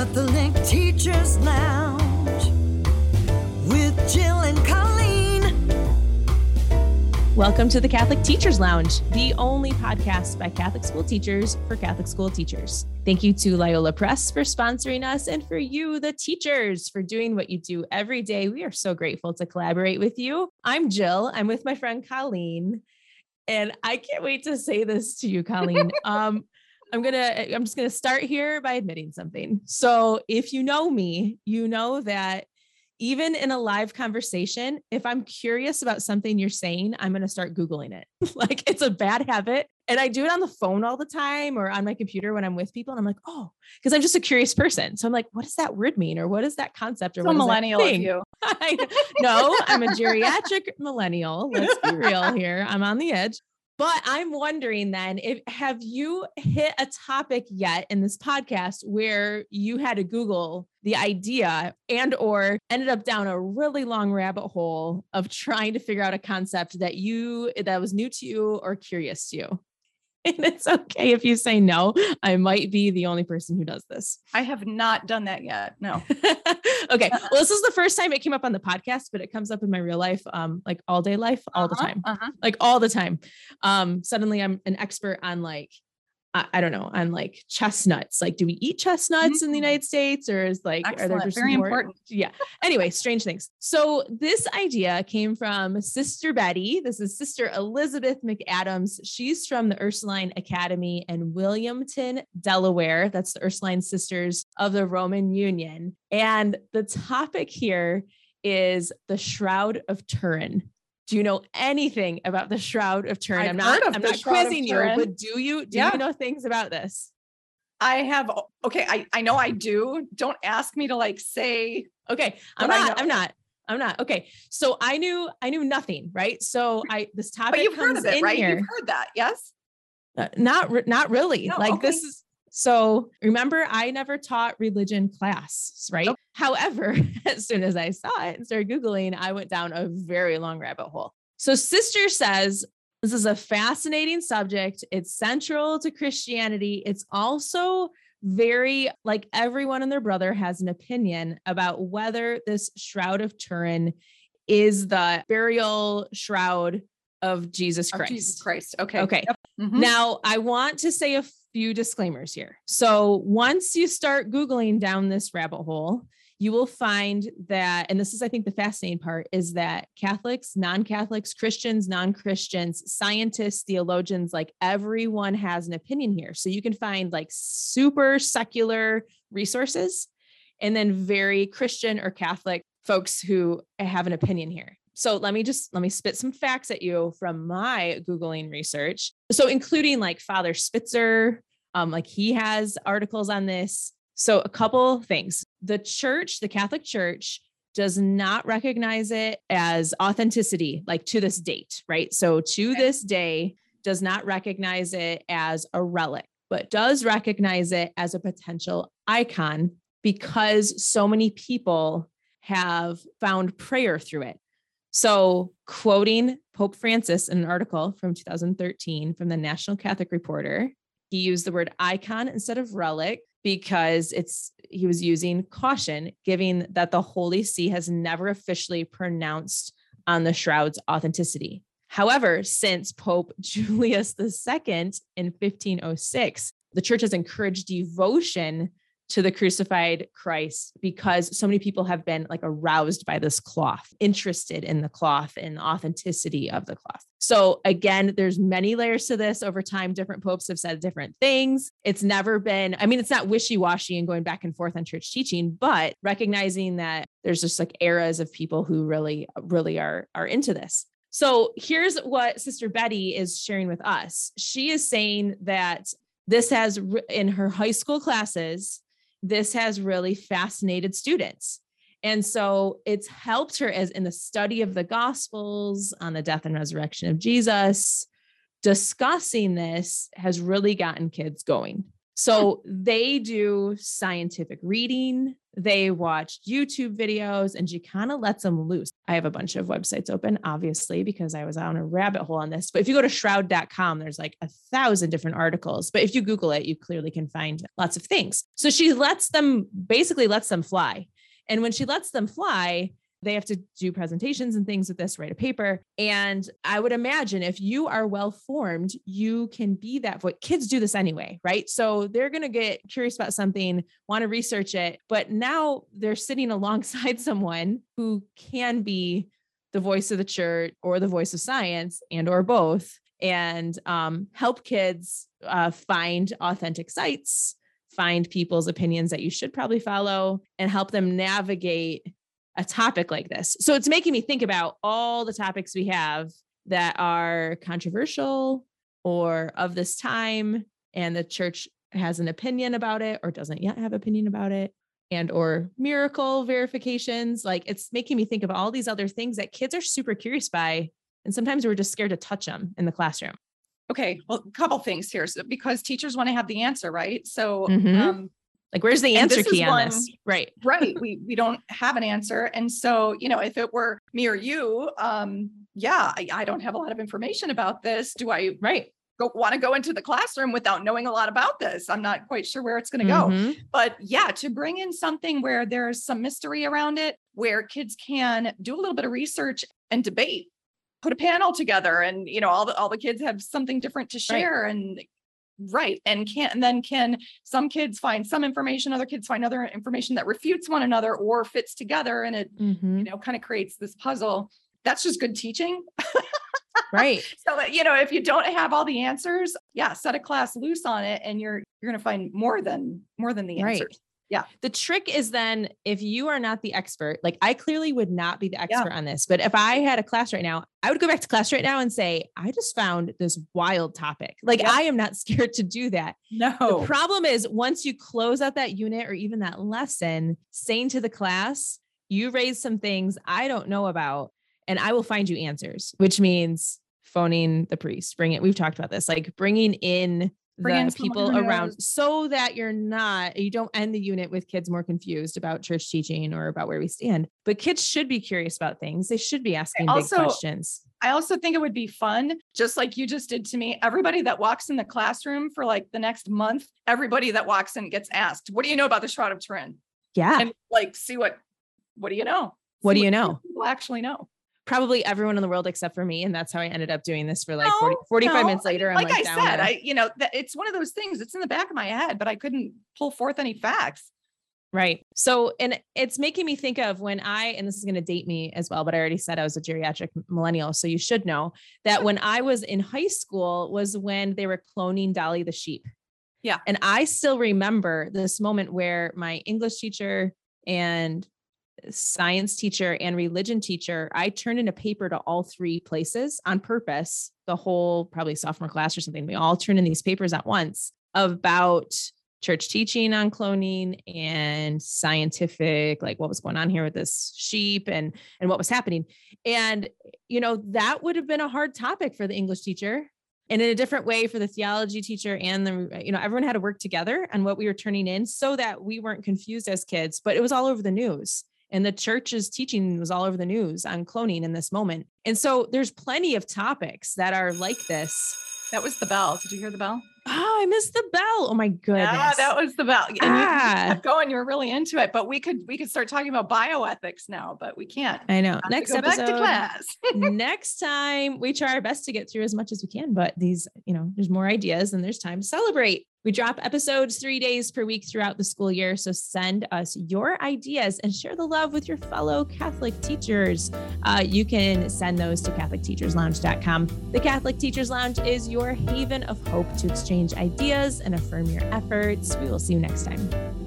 Catholic Teachers Lounge with Jill and Colleen. Welcome to the Catholic Teachers Lounge, the only podcast by Catholic school teachers for Catholic school teachers. Thank you to Loyola Press for sponsoring us and for you, the teachers, for doing what you do every day. We are so grateful to collaborate with you. I'm Jill. I'm with my friend Colleen. And I can't wait to say this to you, Colleen. Um, I'm gonna eh, I'm just gonna start here by admitting something. So if you know me, you know that even in a live conversation, if I'm curious about something you're saying, I'm going to start Googling it. like it's a bad habit. And I do it on the phone all the time or on my computer when I'm with people. And I'm like, oh, because I'm just a curious person. So I'm like, what does that word mean? Or what is that concept? Or So what is that millennial of thing? you. I, no, I'm a geriatric millennial. Let's be real here. I'm on the edge. But I'm wondering then if have you hit a topic yet in this podcast where you had to Google the idea and or ended up down a really long rabbit hole of trying to figure out a concept that you that was new to you or curious to you? And it's okay if you say no. I might be the only person who does this. I have not done that yet. No. okay. Well, this is the first time it came up on the podcast, but it comes up in my real life, um, like all day life, all the Uh-huh, time, Uh-huh. like all the time. Um, suddenly I'm an expert on like, I, I don't know, on like chestnuts. Like, do we eat chestnuts in the Mm. United States or is like, are there just Very more- important. Yeah. Anyway, strange things. So this idea came from Sister Betty. This is Sister Elizabeth McAdams. She's from the Ursuline Academy in Wilmington, Delaware. That's the Ursuline Sisters of the Roman Union. And the topic here is the Shroud of Turin. Do you know anything about the Shroud of Turin? I've I'm not. I'm not Shroud quizzing you, but do you? Do Yeah. you know things about this? I have okay. I, I know I do. Don't ask me to like say Okay, I'm not. I'm not. I'm not. Okay, so I knew. I knew nothing. Right. So I this topic. but you've heard of it, right? Here. You've heard that, yes? Uh, not not really No, like okay. this is so remember i never taught religion class right Nope. however as soon as i saw it and started googling i went down a very long rabbit hole so sister says this is a fascinating subject it's central to christianity it's also very like everyone and their brother has an opinion about whether this shroud of turin is the burial shroud of jesus Of christ Jesus Christ. Okay. Okay. Yep. Mhm. now, I want to say a few disclaimers here. So, once you start Googling down this rabbit hole, you will find that, and this is, I think, the fascinating part is that Catholics, non Catholics, Christians, non Christians, scientists, theologians, like everyone has an opinion here. So, you can find like super secular resources and then very Christian or Catholic folks who have an opinion here. So let me just let me spit some facts at you from my googling research. So including like Father Spitzer, um, like he has articles on this. So a couple things. The church, the Catholic Church, does not recognize it as authenticity, like to this date, right? So to this day, does not recognize it as a relic, but does recognize it as a potential icon because so many people have found prayer through it. So, quoting Pope Francis in an article from 2013 from the National Catholic Reporter, he used the word icon instead of relic because it's he was using caution, given that the Holy See has never officially pronounced on the shroud's authenticity. However, since Pope Julius II in 1506, the church has encouraged devotion to the crucified Christ because so many people have been like aroused by this cloth, interested in the cloth and the authenticity of the cloth. So again, there's many layers to this over time. Different popes have said different things. It's never been, I mean, it's not wishy-washy and going back and forth on church teaching, but recognizing that there's just like eras of people who really, really are, are into this. So here's what Sister Betty is sharing with us. She is saying that this has in her high school classes, this has really fascinated students. And so it's helped her as in the study of the gospels on the death and resurrection of Jesus. Discussing this has really gotten kids going. So they do scientific reading, they watch YouTube videos, and she kind of lets them loose. I have a bunch of websites open, obviously, because I was on a rabbit hole on this. But if you go to shroud.com, there's like a thousand different articles. But if you Google it, you clearly can find lots of things. So she lets them basically lets them fly. And when she lets them fly, they have to do presentations and things with this, write a paper. And I would imagine if you are well formed, you can be that voice. Kids do this anyway, right? So they're going to get curious about something, want to research it, but now they're sitting alongside someone who can be the voice of the church or the voice of science and or both and um, help kids uh, find authentic sites find people's opinions that you should probably follow and help them navigate a topic like this. So it's making me think about all the topics we have that are controversial or of this time and the church has an opinion about it or doesn't yet have opinion about it and or miracle verifications like it's making me think of all these other things that kids are super curious by and sometimes we're just scared to touch them in the classroom Okay, well, a couple things here. So because teachers want to have the answer, right? So Mhm. um like where's the answer key on one- this right right, we we don't have an answer. And so, you know, if it were me or you, um, yeah, I, I don't have a lot of information about this. Do I right go want to go into the classroom without knowing a lot about this? I'm not quite sure where it's going to go. Mhm. But yeah, to bring in something where there's some mystery around it, where kids can do a little bit of research and debate, put a panel together, and you know, all the all the kids have something different to share, and right, and can and then can some kids find some information, other kids find other information that refutes one another or fits together, and it Mhm. you know kind of creates this puzzle. That's just good teaching. right So that, you know, if you don't have all the answers, yeah, set a class loose on it, and you're you're going to find more than more than the answers Right. Answers. The trick is then if you are not the expert, like I clearly would not be the expert on this, but if I had a class right now, I would go back to class right now and say, I just found this wild topic. Like Yep. I am not scared to do that. No. The problem is once you close out that unit or even that lesson, saying to the class, you raised some things I don't know about, and I will find you answers, which means phoning the priest, bring it. We've talked about this, like bringing in the people around knows. so that you're not, you don't end the unit with kids more confused about church teaching or about where we stand. But kids should be curious about things. They should be asking also- big questions. I also think it would be fun, just like you just did to me. Everybody that walks in the classroom for like the next month, everybody that walks in gets asked, "What do you know about the Shroud of Turin?" Yeah. And like, see what what do you know? What See do you know? People actually know. Probably everyone in the world except for me. And that's how I ended up doing this for like No, 40, 45 no, minutes I mean, later. I'm like, like, I said, to- I you know that it's one of those things. It's in the back of my head, but I couldn't pull forth any facts. Right. So, and it's making me think of when I, and this is going to date me as well, but I already said I was a geriatric millennial. So you should know that when I was in high school was when they were cloning Dolly the sheep. Yeah. And I still remember this moment where my English teacher and science teacher and religion teacher, I turned in a paper to all three places on purpose, the whole probably sophomore class or something. We all turned in these papers at once about church teaching on cloning and scientific like what was going on here with this sheep and and what was happening and you know that would have been a hard topic for the english teacher and in a different way for the theology teacher and the you know everyone had to work together on what we were turning in so that we weren't confused as kids but it was all over the news and the church's teaching was all over the news on cloning in this moment and so there's plenty of topics that are like this That was the bell. Did you hear the bell? oh i missed the bell oh my goodness Yeah, that was the bell. And you- you Ah. kept going. You were really into it, but we could we could start talking about bioethics now, but we can't. I know. Next go episode. back to class. next time we try our best to get through as much as we can, but these, you know, there's more ideas and there's time to celebrate. We drop episodes three days per week throughout the school year. So send us your ideas and share the love with your fellow Catholic teachers. Uh, you can send those to CatholicTeachersLounge.com. The Catholic Teachers Lounge is your haven of hope to exchange ideas and affirm your efforts. We will see you next time.